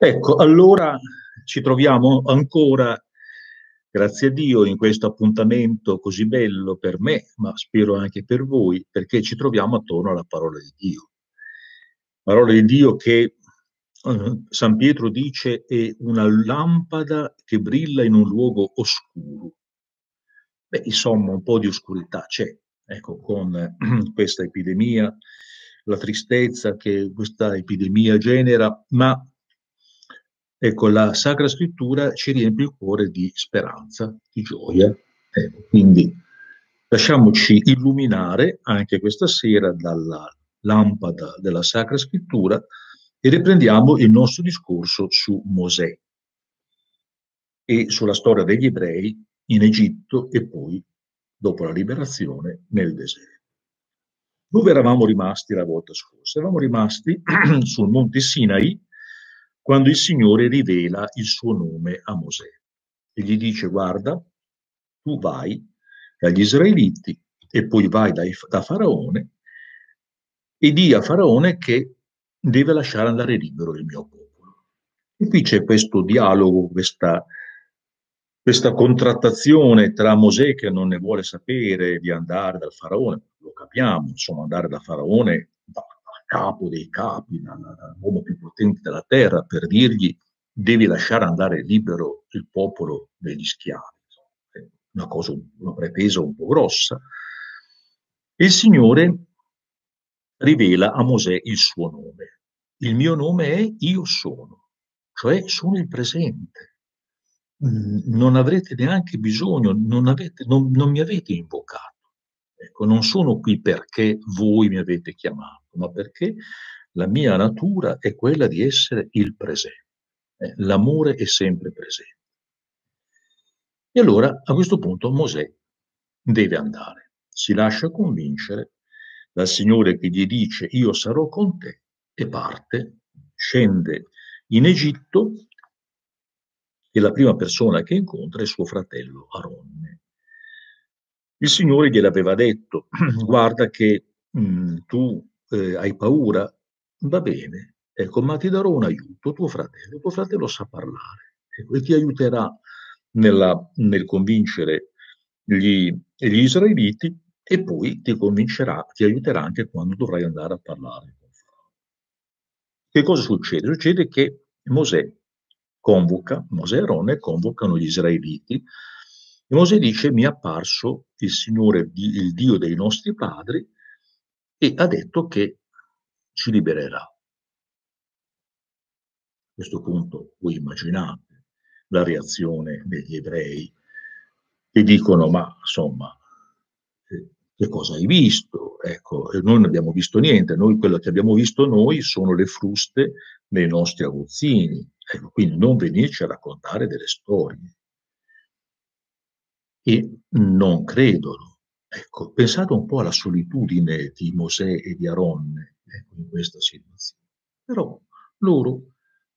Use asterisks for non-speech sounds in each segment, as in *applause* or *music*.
Ecco, allora ci troviamo ancora, grazie a Dio, in questo appuntamento così bello per me, ma spero anche per voi, perché ci troviamo attorno alla parola di Dio. Parola di Dio che eh, San Pietro dice è una lampada che brilla in un luogo oscuro. Beh, insomma, un po' di oscurità c'è, ecco, con *clears throat* questa epidemia, la tristezza che questa epidemia genera, ma Ecco, la Sacra Scrittura ci riempie il cuore di speranza, di gioia. Ecco, quindi lasciamoci illuminare anche questa sera dalla lampada della Sacra Scrittura e riprendiamo il nostro discorso su Mosè e sulla storia degli ebrei in Egitto e poi, dopo la liberazione, nel deserto. Dove eravamo rimasti la volta scorsa? Eravamo rimasti *clears throat* sul monte Sinai, quando il Signore rivela il suo nome a Mosè e gli dice guarda, tu vai dagli israeliti e poi vai dai, da Faraone e di a Faraone che deve lasciare andare libero il mio popolo. E qui c'è questo dialogo, questa, questa contrattazione tra Mosè che non ne vuole sapere di andare dal Faraone, lo capiamo, insomma andare da Faraone capo dei capi, l'uomo più potente della terra, per dirgli devi lasciare andare libero il popolo degli schiavi. Una cosa, una pretesa un po' grossa. Il Signore rivela a Mosè il suo nome. Il mio nome è Io sono, cioè sono il presente. Non avrete neanche bisogno, non, avete, non, non mi avete invocato. Ecco, non sono qui perché voi mi avete chiamato ma perché la mia natura è quella di essere il presente. Eh, l'amore è sempre presente. E allora a questo punto Mosè deve andare, si lascia convincere dal Signore che gli dice io sarò con te e parte, scende in Egitto e la prima persona che incontra è suo fratello Aronne. Il Signore gliel'aveva detto, *clears throat* guarda che mh, mm, tu eh, hai paura? Va bene, ecco, ma ti darò un aiuto, tuo fratello, tuo fratello sa parlare ecco, e ti aiuterà nella, nel convincere gli, gli israeliti e poi ti convincerà, ti aiuterà anche quando dovrai andare a parlare con. Che cosa succede? Succede che Mosè convoca, Mosè e Aronne convocano gli israeliti e Mosè dice mi è apparso il Signore, il Dio dei nostri padri e ha detto che ci libererà. A questo punto voi immaginate la reazione degli ebrei che dicono ma insomma eh, che cosa hai visto? Ecco, noi non abbiamo visto niente, noi quello che abbiamo visto noi sono le fruste dei nostri aguzzini, ecco, quindi non venirci a raccontare delle storie. E non credono. Ecco, pensate un po' alla solitudine di Mosè e di Aronne ecco, in questa situazione. Però loro,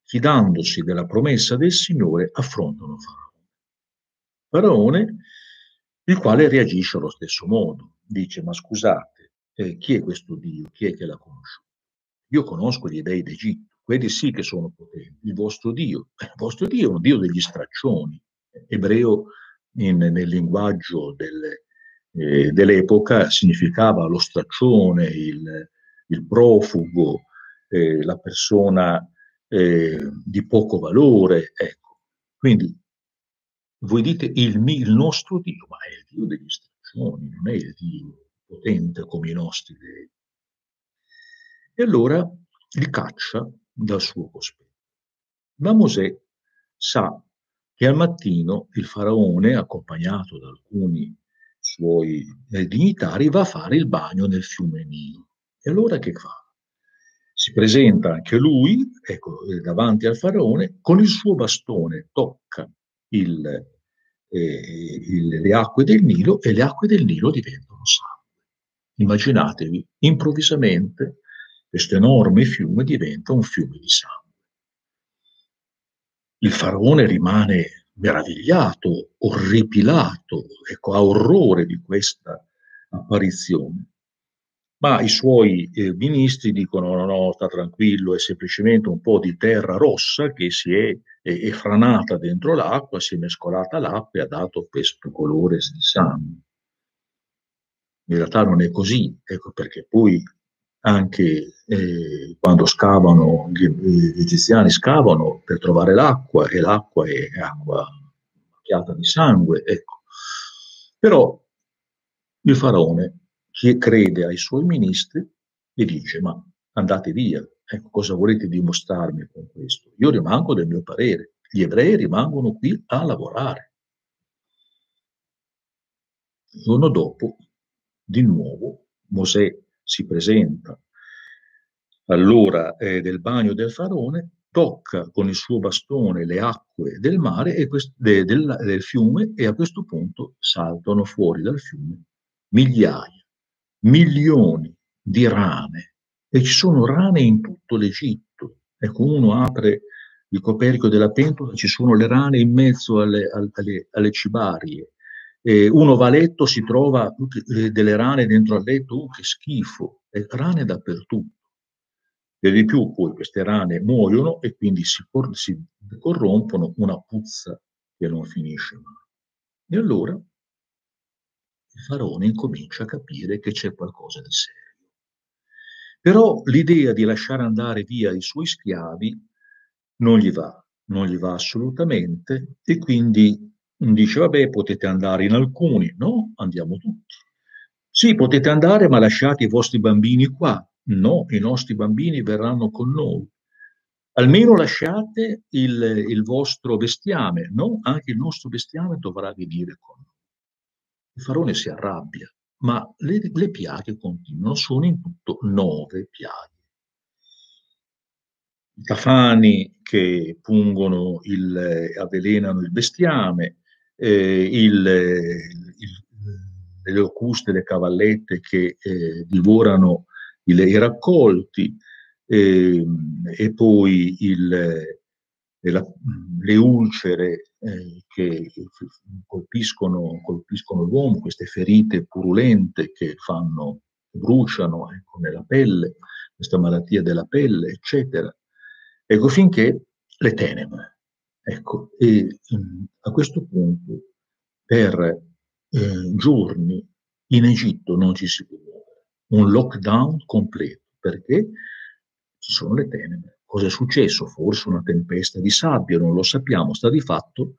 fidandosi della promessa del Signore, affrontano Faraone. Faraone, il quale reagisce allo stesso modo. Dice, ma scusate, eh, chi è questo Dio? Chi è che l'ha conosciuto? Io conosco gli dei d'Egitto, quelli sì che sono potenti. Il vostro Dio, eh, il vostro Dio è un Dio degli straccioni, ebreo in, nel linguaggio delle, eh, dell'epoca significava lo straccione, il, il profugo, eh, la persona eh, di poco valore. Ecco. Quindi voi dite il, il, nostro Dio, ma è il Dio degli straccioni, non è il Dio potente come i nostri dei. E allora li caccia dal suo cospetto. Ma Mosè sa che al mattino il faraone, accompagnato da alcuni suoi dignitari, va a fare il bagno nel fiume Nilo. E allora che fa? si presenta anche lui, ecco, eh, davanti al faraone, con il suo bastone tocca il, eh, il, le acque del Nilo e le acque del Nilo diventano sangue. Immaginatevi, improvvisamente questo enorme fiume diventa un fiume di sangue. Il faraone rimane meravigliato, orripilato, ecco, ha orrore di questa apparizione. Ma i suoi eh, ministri dicono no, no, sta tranquillo, è semplicemente un po' di terra rossa che si è, franata dentro l'acqua, si è mescolata all'acqua e ha dato questo colore di sangue. In realtà non è così, ecco perché poi anche eh, quando scavano, gli, gli, egiziani scavano per trovare l'acqua e l'acqua è acqua macchiata di sangue, ecco. Però il faraone che crede ai suoi ministri e dice ma andate via, ecco cosa volete dimostrarmi con questo? Io rimango del mio parere, gli ebrei rimangono qui a lavorare. Il giorno dopo, di nuovo, Mosè si presenta. All'ora eh, del bagno del faraone, tocca con il suo bastone le acque del mare e quest- de- del, del fiume e a questo punto saltano fuori dal fiume migliaia, milioni di rane. E ci sono rane in tutto l'Egitto. Ecco, uno apre il coperchio della pentola, ci sono le rane in mezzo alle, alle, alle cibarie, eh, uno va a letto, si trova eh, delle rane dentro al letto, oh, che schifo, e rane dappertutto. E di più poi queste rane muoiono e quindi si, cor- si corrompono una puzza che non finisce mai. E allora il faraone incomincia a capire che c'è qualcosa di serio. Però l'idea di lasciare andare via i suoi schiavi non gli va, non gli va assolutamente e quindi dice vabbè potete andare in alcuni, no? Andiamo tutti. Sì, potete andare ma lasciate i vostri bambini qua. No, i nostri bambini verranno con noi. Almeno lasciate il, il vostro bestiame, no? Anche il nostro bestiame dovrà venire con noi. Il faraone si arrabbia, ma le, le piaghe continuano, sono in tutto nove piaghe. I tafani che pungono il, avvelenano il bestiame, eh, il, il, le locuste, le cavallette che eh, divorano i, i raccolti, eh, e poi il, la, le ulcere eh, che colpiscono, colpiscono, l'uomo, queste ferite purulente che fanno, bruciano ecco, nella pelle, questa malattia della pelle, eccetera. Ecco, finché le tenebre. Ecco, e mh, a questo punto per eh, giorni in Egitto non ci si può muovere. Un lockdown completo, perché ci sono le tenebre. Cosa è successo? Forse una tempesta di sabbia, non lo sappiamo. Sta di fatto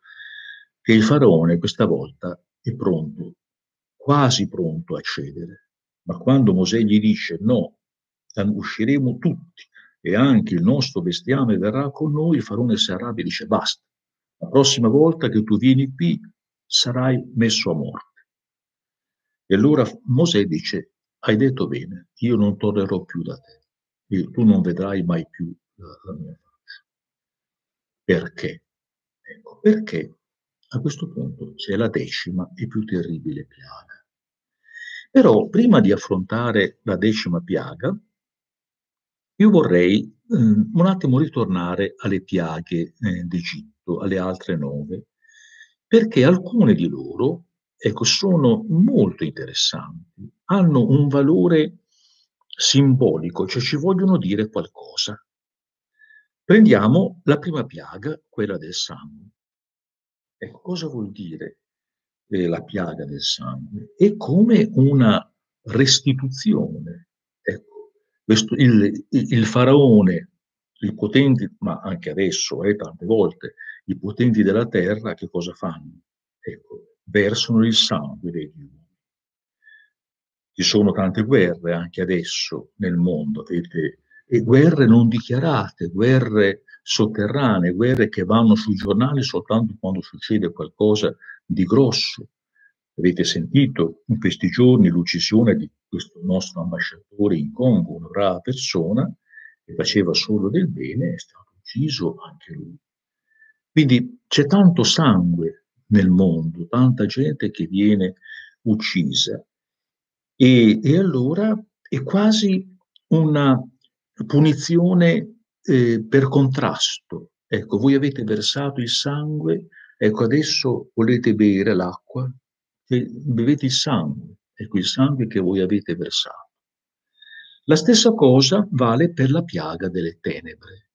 che il faraone questa volta è pronto, quasi pronto a cedere. Ma quando Mosè gli dice no, usciremo tutti e anche il nostro bestiame verrà con noi, il faraone si arrabbia e dice basta, la prossima volta che tu vieni qui sarai messo a morte. E allora Mosè dice, hai detto bene, io non tornerò più da te, io, tu non vedrai mai più la, la mia faccia. Perché? Ecco, perché a questo punto c'è la decima e più terribile piaga. Però prima di affrontare la decima piaga, io vorrei eh, un attimo ritornare alle piaghe eh, d'Egitto, alle altre nove, perché alcune di loro ecco, sono molto interessanti, hanno un valore simbolico, cioè ci vogliono dire qualcosa. Prendiamo la prima piaga, quella del sangue. Ecco, cosa vuol dire eh, la piaga del sangue? È come una restituzione. Questo, il, il, faraone, i potenti, ma anche adesso, eh, tante volte, i potenti della terra che cosa fanno? Ecco, versano il sangue degli uomini. Ci sono tante guerre anche adesso nel mondo, vedete, e guerre non dichiarate, guerre sotterranee, guerre che vanno sui giornali soltanto quando succede qualcosa di grosso. Avete sentito in questi giorni l'uccisione di questo nostro ambasciatore in Congo, una brava persona, e faceva solo del bene, è stato ucciso anche lui. Quindi c'è tanto sangue nel mondo, tanta gente che viene uccisa e, e allora è quasi una punizione eh, per contrasto. Ecco, voi avete versato il sangue, ecco adesso volete bere l'acqua, bevete il sangue, ecco il sangue che voi avete versato. La stessa cosa vale per la piaga delle tenebre,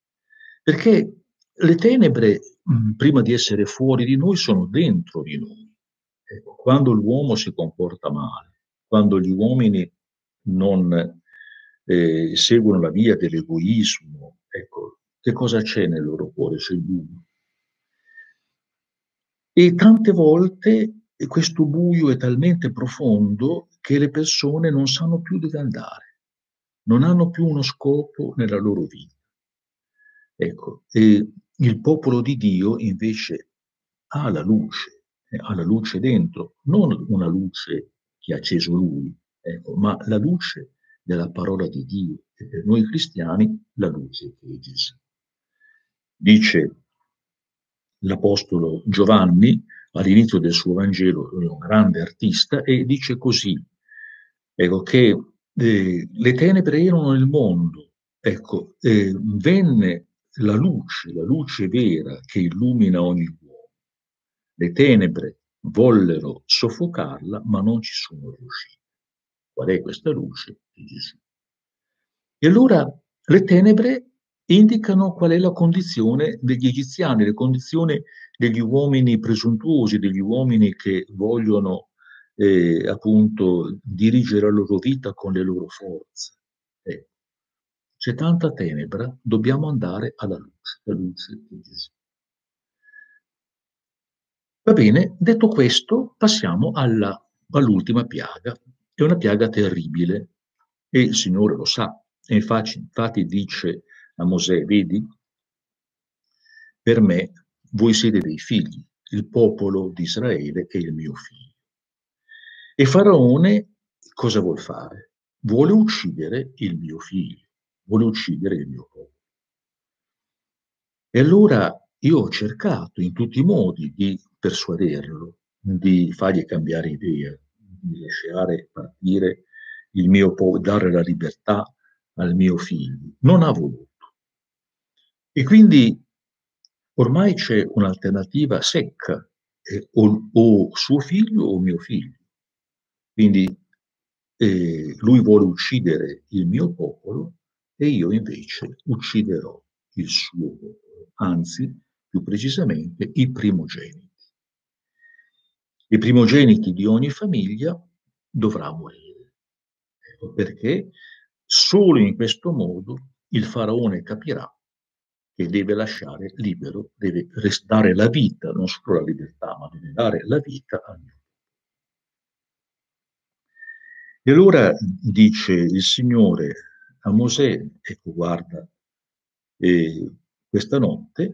perché le tenebre, mh, prima di essere fuori di noi, sono dentro di noi. Ecco, quando l'uomo si comporta male, quando gli uomini non eh, seguono la via dell'egoismo, ecco, che cosa c'è nel loro cuore? C'è il buio. E tante volte questo buio è talmente profondo che le persone non sanno più dove andare, non hanno più uno scopo nella loro vita. Ecco, e il popolo di Dio invece ha la luce, eh, ha la luce dentro, non una luce che ha acceso lui, ecco, ma la luce della parola di Dio e per noi cristiani la luce che è Gesù. Dice l'Apostolo Giovanni all'inizio del suo Vangelo, è un grande artista, e dice così, ecco, che eh, le tenebre erano nel mondo, ecco, eh, venne la luce, la luce vera che illumina ogni uomo. Le tenebre vollero soffocarla, ma non ci sono riuscite. Qual è questa luce? Di Gesù. E allora le tenebre indicano qual è la condizione degli egiziani, la condizione degli uomini presuntuosi, degli uomini che vogliono eh, appunto dirigere la loro vita con le loro forze. Eh, c'è tanta tenebra, dobbiamo andare alla luce, la luce di Gesù. Va bene, detto questo, passiamo alla, all'ultima piaga. È una piaga terribile e il Signore lo sa. Infatti, infatti dice a Mosè, vedi, per me voi siete dei figli, il popolo di Israele è il mio figlio. E Faraone cosa vuol fare? Vuole uccidere il mio figlio, vuole uccidere il mio popolo. E allora io ho cercato in tutti i modi di persuaderlo, di fargli cambiare idea, di lasciare partire il mio popolo, dare la libertà al mio figlio. Non ha voluto. E quindi ormai c'è un'alternativa secca, eh, o, o, suo figlio o mio figlio. Quindi eh, lui vuole uccidere il mio popolo e io invece ucciderò il suo popolo, anzi, più precisamente, i primogeniti. I primogeniti di ogni famiglia dovrà morire, ecco perché solo in questo modo il faraone capirà che deve lasciare libero, deve restare la vita, non solo la libertà, ma deve dare la vita a Dio. E allora dice il Signore a Mosè, ecco guarda, eh, questa notte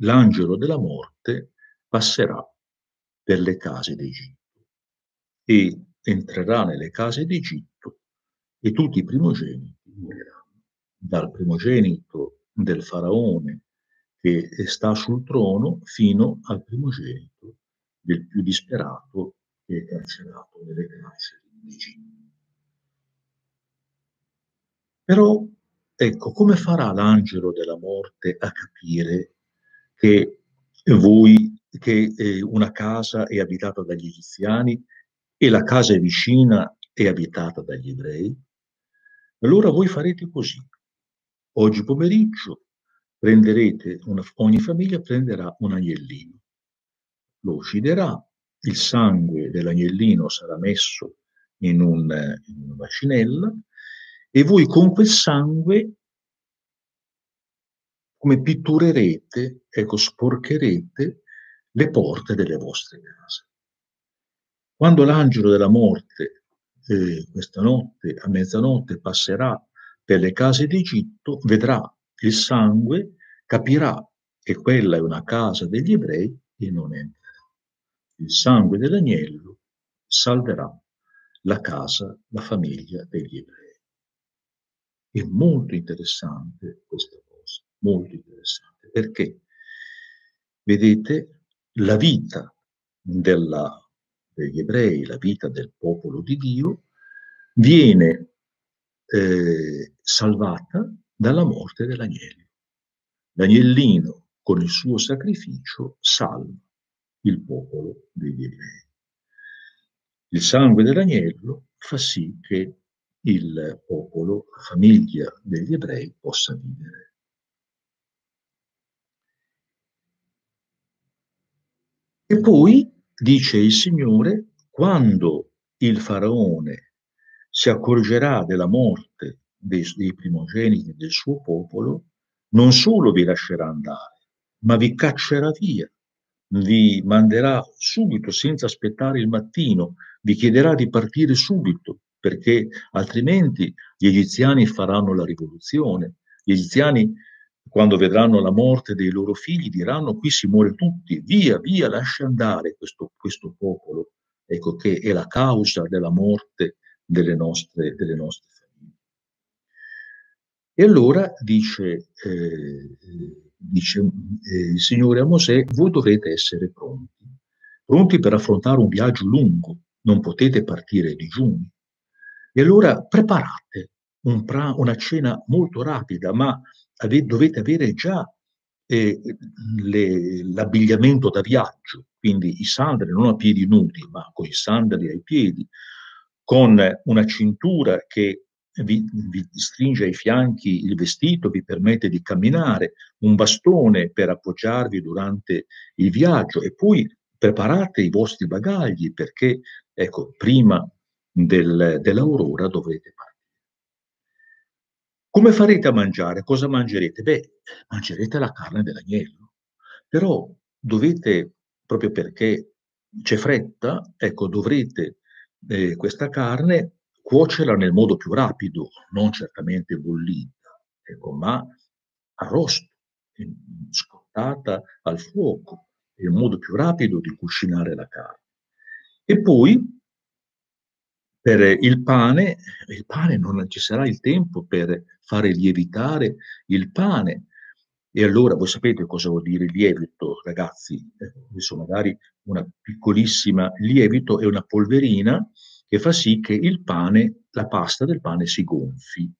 l'angelo della morte passerà per le case d'Egitto e entrerà nelle case d'Egitto e tutti i primogeniti moriranno. Dal primogenito del faraone che sta sul trono fino al primogenito del più disperato che è carcerato nelle carceri di Egitto. Però, ecco, come farà l'angelo della morte a capire che voi, che eh, una casa è abitata dagli egiziani e la casa vicina è abitata dagli ebrei? Allora voi farete così, Oggi pomeriggio una, ogni famiglia prenderà un agnellino, lo ucciderà, il sangue dell'agnellino sarà messo in, un, in una bacinella e voi con quel sangue come pitturerete, ecco, sporcherete le porte delle vostre case. Quando l'angelo della morte eh, questa notte, a mezzanotte, passerà per le case d'Egitto, vedrà il sangue, capirà che quella è una casa degli ebrei e non entrerà. Il sangue dell'agnello salverà la casa, la famiglia degli ebrei. È molto interessante molto interessante, perché vedete la vita della, degli ebrei, la vita del popolo di Dio, viene eh, salvata dalla morte dell'agnello. L'agnellino con il suo sacrificio salva il popolo degli ebrei. Il sangue dell'agnello fa sì che il popolo, la famiglia degli ebrei possa vivere. E poi, dice il Signore, quando il faraone si accorgerà della morte dei, dei primogeniti del suo popolo, non solo vi lascerà andare, ma vi caccerà via, vi manderà subito, senza aspettare il mattino, vi chiederà di partire subito, perché altrimenti gli egiziani faranno la rivoluzione. Gli egiziani, quando vedranno la morte dei loro figli, diranno qui si muore tutti, via, via, lascia andare questo, questo popolo, ecco che è la causa della morte delle nostre, delle nostre famiglie. E allora dice, eh, dice eh, il Signore a Mosè, voi dovete essere pronti, pronti per affrontare un viaggio lungo, non potete partire digiuni. E allora preparate un pra- una cena molto rapida, ma ave- dovete avere già eh, le, l'abbigliamento da viaggio, quindi i sandali non a piedi nudi, ma con i sandali ai piedi, con una cintura che vi, vi, stringe ai fianchi il vestito, vi permette di camminare, un bastone per appoggiarvi durante il viaggio e poi preparate i vostri bagagli perché, ecco, prima del, dell'aurora dovrete partire. Come farete a mangiare? Cosa mangerete? Beh, mangerete la carne dell'agnello, però dovete, proprio perché c'è fretta, ecco, dovrete eh, questa carne cuocerla nel modo più rapido, non certamente bollita, ecco, ma arrosto, scottata al fuoco, è il modo più rapido di cucinare la carne. E poi per il pane, il pane non ci sarà il tempo per fare lievitare il pane. E allora voi sapete cosa vuol dire lievito, ragazzi? Eh, adesso magari una piccolissima lievito è una polverina che fa sì che il pane, la pasta del pane si gonfi.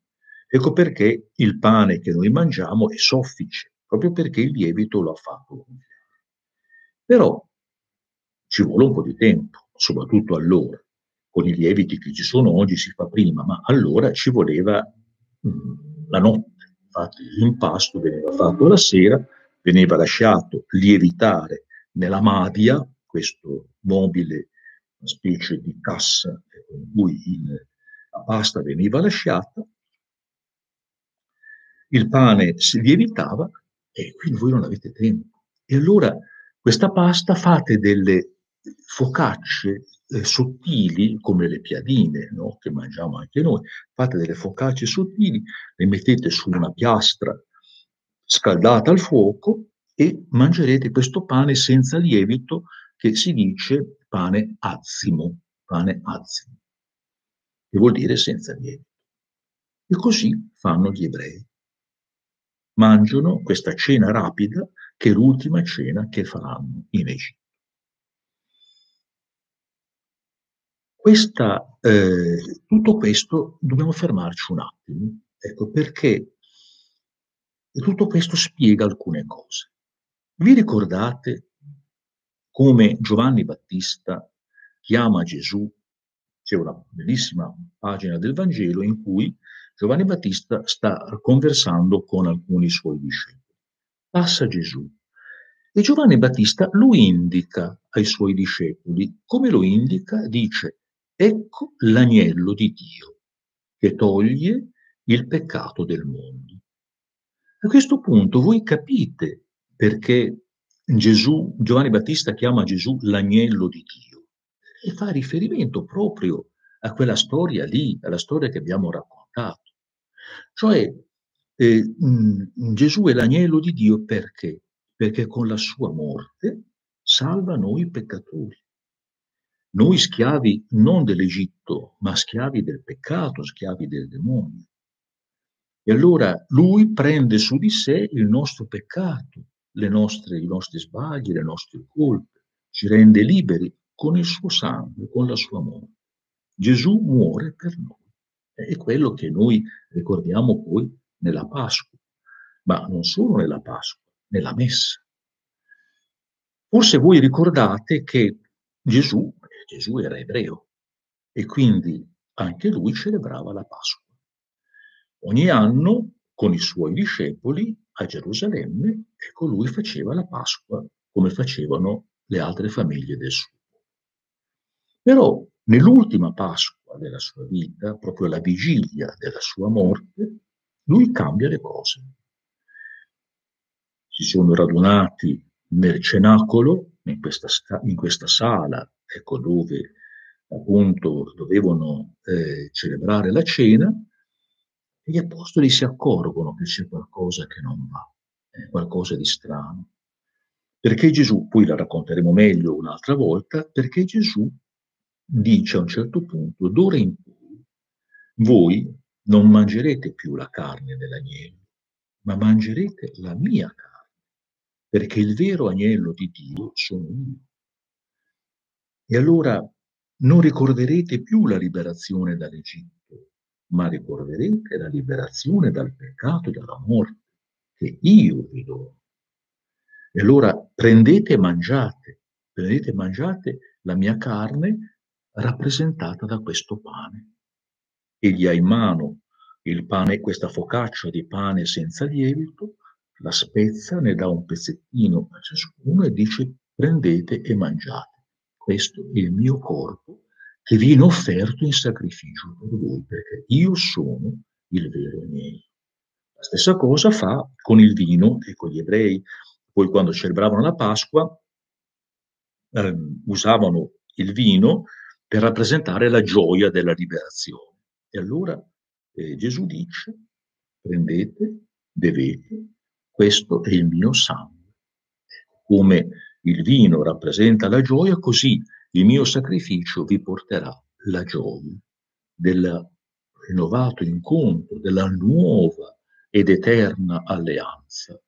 Ecco perché il pane che noi mangiamo è soffice, proprio perché il lievito lo ha fatto gonfiare. Però ci vuole un po' di tempo, soprattutto allora. Con i lieviti che ci sono oggi si fa prima, ma allora ci voleva mh, mm, la notte. Infatti l'impasto veniva fatto la sera, veniva lasciato lievitare nella madia, questo mobile, una specie di cassa con cui il, la pasta veniva lasciata, il pane si lievitava e quindi voi non avete tempo. E allora questa pasta fate delle focacce eh, sottili, come le piadine no? che mangiamo anche noi, fate delle focacce sottili, le mettete su una piastra scaldata al fuoco e mangerete questo pane senza lievito che si dice pane azimo, pane azimo, che vuol dire senza lievito. E così fanno gli ebrei. Mangiano questa cena rapida che è l'ultima cena che faranno in Egitto. Questa, eh, tutto questo dobbiamo fermarci un attimo, ecco, perché tutto questo spiega alcune cose. Vi ricordate come Giovanni Battista chiama Gesù? C'è una bellissima pagina del Vangelo in cui Giovanni Battista sta conversando con alcuni suoi discepoli passa Gesù. E Giovanni Battista lo indica ai suoi discepoli. Come lo indica? Dice, ecco l'agnello di Dio che toglie il peccato del mondo. A questo punto voi capite perché Gesù, Giovanni Battista chiama Gesù l'agnello di Dio e fa riferimento proprio a quella storia lì, alla storia che abbiamo raccontato. Cioè eh, mh, Gesù è l'agnello di Dio perché? Perché con la sua morte salva noi peccatori. Noi schiavi non dell'Egitto, ma schiavi del peccato, schiavi del demonio. E allora lui prende su di sé il nostro peccato, nostre, i nostri sbagli, le nostre colpe, ci rende liberi con il suo sangue, con la sua morte. Gesù muore per noi. È quello che noi ricordiamo poi nella Pasqua, ma non solo nella Pasqua, nella Messa. Forse voi ricordate che Gesù, Gesù era ebreo e quindi anche lui celebrava la Pasqua. Ogni anno con i suoi discepoli a Gerusalemme, ecco lui faceva la Pasqua come facevano le altre famiglie del suo. Però nell'ultima Pasqua della sua vita, proprio la vigilia della sua morte, lui cambia le cose. Si sono radunati nel cenacolo, in questa, in questa sala, ecco dove appunto dovevano eh, celebrare la cena, gli apostoli si accorgono che c'è qualcosa che non va, è qualcosa di strano. Perché Gesù, poi la racconteremo meglio un'altra volta, perché Gesù dice a un certo punto, d'ora in poi, voi non mangerete più la carne dell'agnello, ma mangerete la mia carne, perché il vero agnello di Dio sono io. E allora non ricorderete più la liberazione dall'Egitto ma ricorderete la liberazione dal peccato e dalla morte che io vi do. E allora prendete e mangiate, prendete e mangiate la mia carne rappresentata da questo pane. Egli ha in mano il pane, questa focaccia di pane senza lievito, la spezza, ne dà un pezzettino a ciascuno e dice prendete e mangiate. Questo è il mio corpo che viene offerto in sacrificio per voi, perché io sono il vero agnello. La stessa cosa fa con il vino e con gli ebrei. Poi quando celebravano la Pasqua eh, usavano il vino per rappresentare la gioia della liberazione. E allora eh, Gesù dice, prendete, bevete, questo è il mio sangue. Come il vino rappresenta la gioia, così il mio sacrificio vi porterà la gioia del rinnovato incontro, della nuova ed eterna alleanza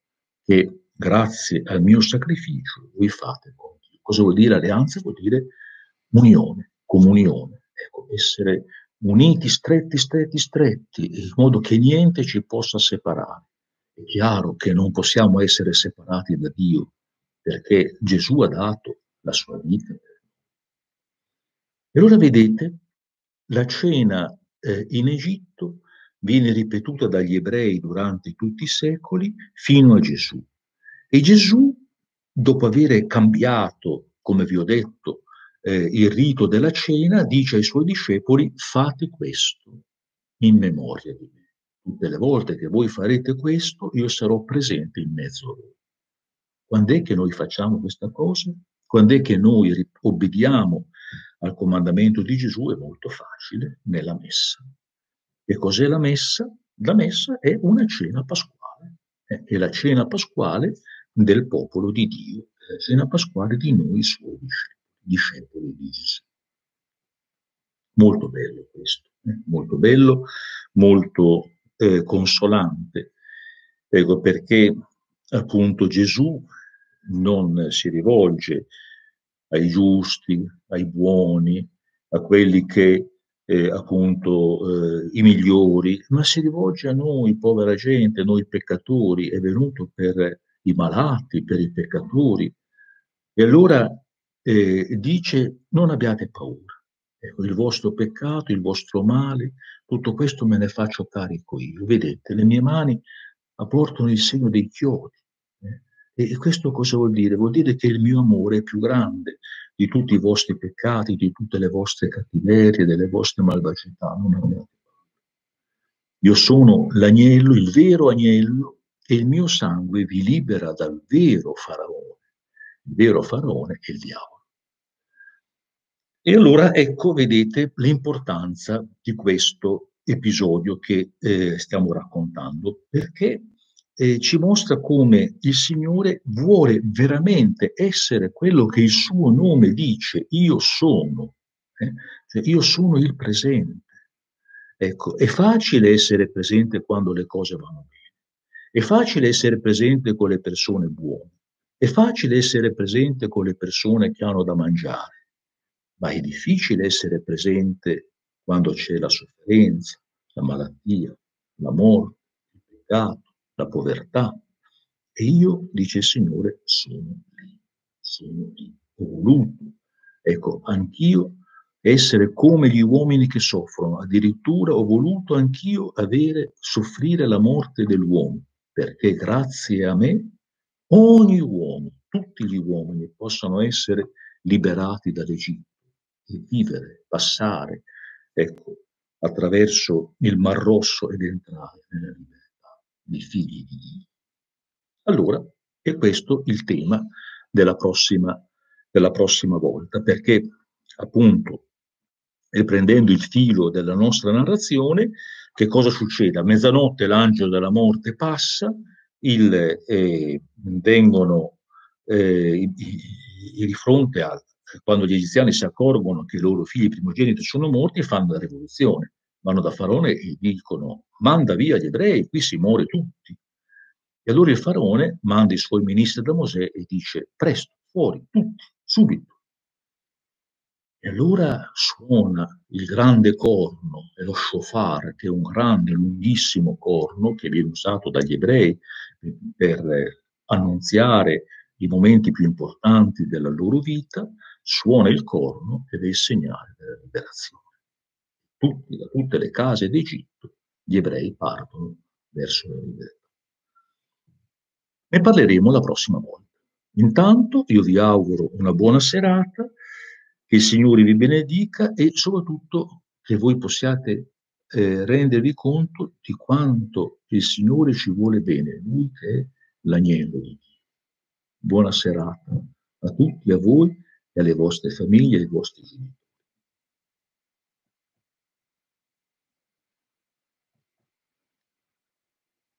che grazie al mio sacrificio voi fate con Dio. Cosa vuol dire alleanza? Vuol dire unione, comunione, ecco, essere uniti, stretti, stretti, stretti, in modo che niente ci possa separare. È chiaro che non possiamo essere separati da Dio, perché Gesù ha dato la sua vita e allora vedete, la cena eh, in Egitto viene ripetuta dagli ebrei durante tutti i secoli fino a Gesù. E Gesù, dopo aver cambiato, come vi ho detto, eh, il rito della cena, dice ai suoi discepoli, fate questo in memoria di me. Tutte le volte che voi farete questo, io sarò presente in mezzo a voi. Quando è che noi facciamo questa cosa? Quando è che noi obbediamo al comandamento di Gesù è molto facile nella messa. E cos'è la messa? La messa è una cena pasquale, eh, è la cena pasquale del popolo di Dio, la cena pasquale di noi suoi discepoli di Gesù. Molto bello questo, eh? molto bello, molto eh, consolante, ecco perché appunto Gesù non si rivolge ai giusti, ai buoni, a quelli che eh, appunto eh, i migliori, ma si rivolge a noi, povera gente, noi peccatori, è venuto per i malati, per i peccatori. E allora eh, dice non abbiate paura, ecco, il vostro peccato, il vostro male, tutto questo me ne faccio carico io. Vedete, le mie mani apportano il segno dei chiodi. E questo cosa vuol dire? Vuol dire che il mio amore è più grande di tutti i vostri peccati, di tutte le vostre cattiverie, delle vostre malvagità. Non abbiate Io sono l'agnello, il vero agnello, e il mio sangue vi libera dal vero faraone. Il vero faraone è il diavolo. E allora ecco, vedete, l'importanza di questo episodio che eh, stiamo raccontando, perché eh, ci mostra come il Signore vuole veramente essere quello che il suo nome dice, io sono, eh? cioè io sono il presente. Ecco, è facile essere presente quando le cose vanno bene, è facile essere presente con le persone buone, è facile essere presente con le persone che hanno da mangiare, ma è difficile essere presente quando c'è la sofferenza, la malattia, la morte, il peccato, la povertà. E io, dice il Signore, sono lì, sono lì, ho voluto. Ecco, anch'io essere come gli uomini che soffrono, addirittura ho voluto anch'io avere, soffrire la morte dell'uomo, perché grazie a me ogni uomo, tutti gli uomini possano essere liberati dall'Egitto e vivere, passare, ecco, attraverso il Mar Rosso ed entrare nella libertà di figli di Dio. Allora, è questo il tema della prossima, della prossima volta, perché appunto, riprendendo il filo della nostra narrazione, che cosa succede? A mezzanotte l'angelo della morte passa, il, eh, vengono eh, di fronte a quando gli egiziani si accorgono che i loro figli primogeniti sono morti, fanno la rivoluzione. Vanno da Faraone e dicono: manda via gli ebrei, qui si muore tutti. E allora il Faraone manda i suoi ministri da Mosè e dice: presto, fuori, tutti, subito. E allora suona il grande corno, e lo shofar, che è un grande, lunghissimo corno che viene usato dagli ebrei per annunziare i momenti più importanti della loro vita, suona il corno ed è il segnale della liberazione. Tutti, da tutte le case d'Egitto, gli ebrei partono verso la libertà. Ne parleremo la prossima volta. Intanto io vi auguro una buona serata che il Signore vi benedica e soprattutto che voi possiate eh, rendervi conto di quanto il Signore ci vuole bene, Lui che è l'agnello di Dio. Buona serata a tutti, a voi e alle vostre famiglie e ai vostri genitori.